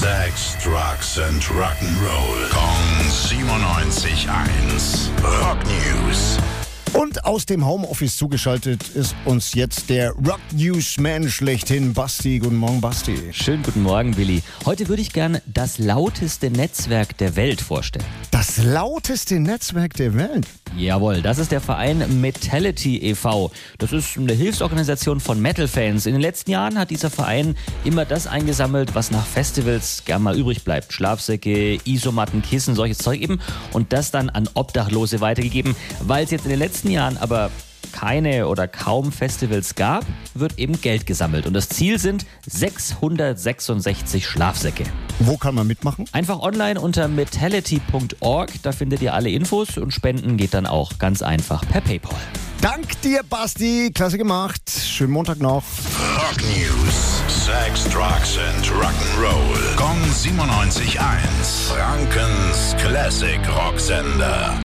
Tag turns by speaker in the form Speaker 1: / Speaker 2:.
Speaker 1: Sex, Drugs and Rock'n'Roll. Kong 97.1. Rock News.
Speaker 2: Und aus dem Homeoffice zugeschaltet ist uns jetzt der Rock News Man schlechthin, Basti. Guten Morgen, Basti.
Speaker 3: Schönen guten Morgen, Willi. Heute würde ich gerne das lauteste Netzwerk der Welt vorstellen.
Speaker 2: Das lauteste Netzwerk der Welt.
Speaker 3: Jawohl, das ist der Verein Metality e.V. Das ist eine Hilfsorganisation von Metal-Fans. In den letzten Jahren hat dieser Verein immer das eingesammelt, was nach Festivals gern mal übrig bleibt. Schlafsäcke, Isomatten, Kissen, solches Zeug eben. Und das dann an Obdachlose weitergegeben. Weil es jetzt in den letzten Jahren aber keine oder kaum Festivals gab, wird eben Geld gesammelt. Und das Ziel sind 666 Schlafsäcke.
Speaker 2: Wo kann man mitmachen?
Speaker 3: Einfach online unter metality.org, da findet ihr alle Infos und Spenden geht dann auch ganz einfach per PayPal.
Speaker 2: Dank dir, Basti. Klasse gemacht. Schönen Montag noch.
Speaker 1: Rock News. Sex, Drugs and Rock'n'Roll. Kong 97.1. Frankens Classic Rocksender.